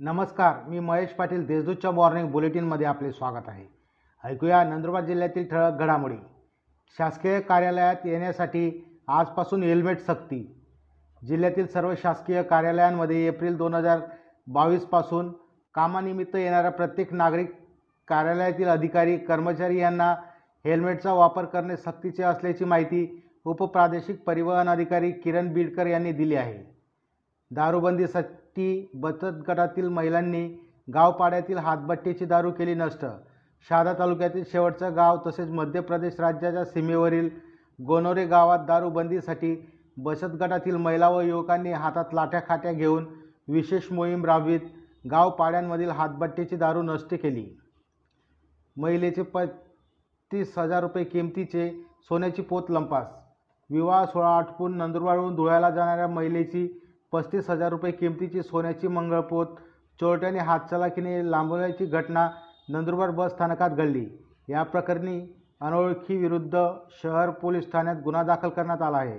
नमस्कार मी महेश पाटील देशदूतच्या मॉर्निंग बुलेटिनमध्ये आपले स्वागत आहे. ऐकूया नंदुरबार जिल्ह्यातील ठळक घडामोडी. शासकीय कार्यालयात येण्यासाठी आजपासून हेल्मेट सक्ती. जिल्ह्यातील सर्व शासकीय कार्यालयांमध्ये एप्रिल दोन हजार बावीसपासून कामानिमित्त येणाऱ्या प्रत्येक नागरिक कार्यालयातील अधिकारी कर्मचारी यांना हेल्मेटचा वापर करणे सक्तीचे असल्याची माहिती उपप्रादेशिक परिवहन अधिकारी किरण बीडकर यांनी दिली आहे. दारूबंदी स टी बचत गटातील महिलांनी गावपाड्यातील हातभट्टीची दारू केली नष्ट. शहादा तालुक्यातील शेवटचं गाव तसेच मध्य प्रदेश राज्याच्या सीमेवरील गोनोरे गावात दारूबंदीसाठी बचत गटातील महिला व युवकांनी हातात लाठ्या खाट्या घेऊन विशेष मोहीम राबवीत गावपाड्यांमधील हातभट्टीची दारू नष्ट केली. महिलेचे पस्तीस हजार रुपये किमतीचे सोन्याची पोत लंपास. विवाह सोहळा आटपून नंदुरबारहून धुळ्याला जाणाऱ्या महिलेची पस्तीस हजार रुपये किमतीची सोन्याची मंगळपोत चोरट्याने हातचलाखीने लांबवल्याची घटना नंदुरबार बस स्थानकात घडली. या प्रकरणी अनोळखी विरुद्ध शहर पोलीस ठाण्यात गुन्हा दाखल करण्यात आला आहे.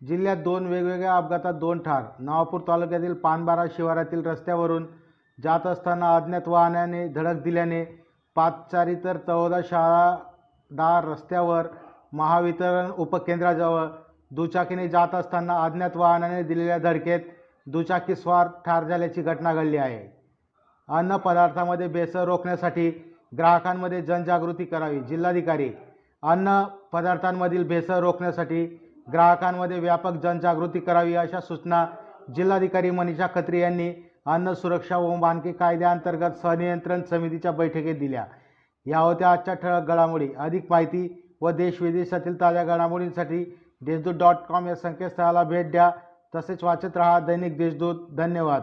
जिल्ह्यात दोन वेगवेगळ्या अपघातात दोन ठार. नवापूर तालुक्यातील पानबारा शिवारातील रस्त्यावरून जात असताना अज्ञात वाहनाने धडक दिल्याने पाचचारी तर तळोदा शाळा रस्त्यावर महावितरण उपकेंद्राजवळ दुचाकीने जात असताना अज्ञात वाहनाने दिलेल्या धडकेत दुचाकीस्वार ठार झाल्याची घटना घडली आहे. अन्न पदार्थामध्ये भेसळ रोखण्यासाठी ग्राहकांमध्ये जनजागृती करावी. जिल्हाधिकारी अन्न पदार्थांमधील भेसळ रोखण्यासाठी ग्राहकांमध्ये व्यापक जनजागृती करावी अशा सूचना जिल्हाधिकारी मनीषा खत्री यांनी अन्न सुरक्षा व मानके कायद्याअंतर्गत सहनियंत्रण समितीच्या बैठकीत दिल्या. या होत्या आजच्या ठळक घडामोडी. अधिक माहिती व देश विदेशातील ताज्या घडामोडींसाठी देशदूत डॉट कॉम या संकेतस्थळाला भेट द्या. तसेच वाचत रहा दैनिक देशदूत. धन्यवाद.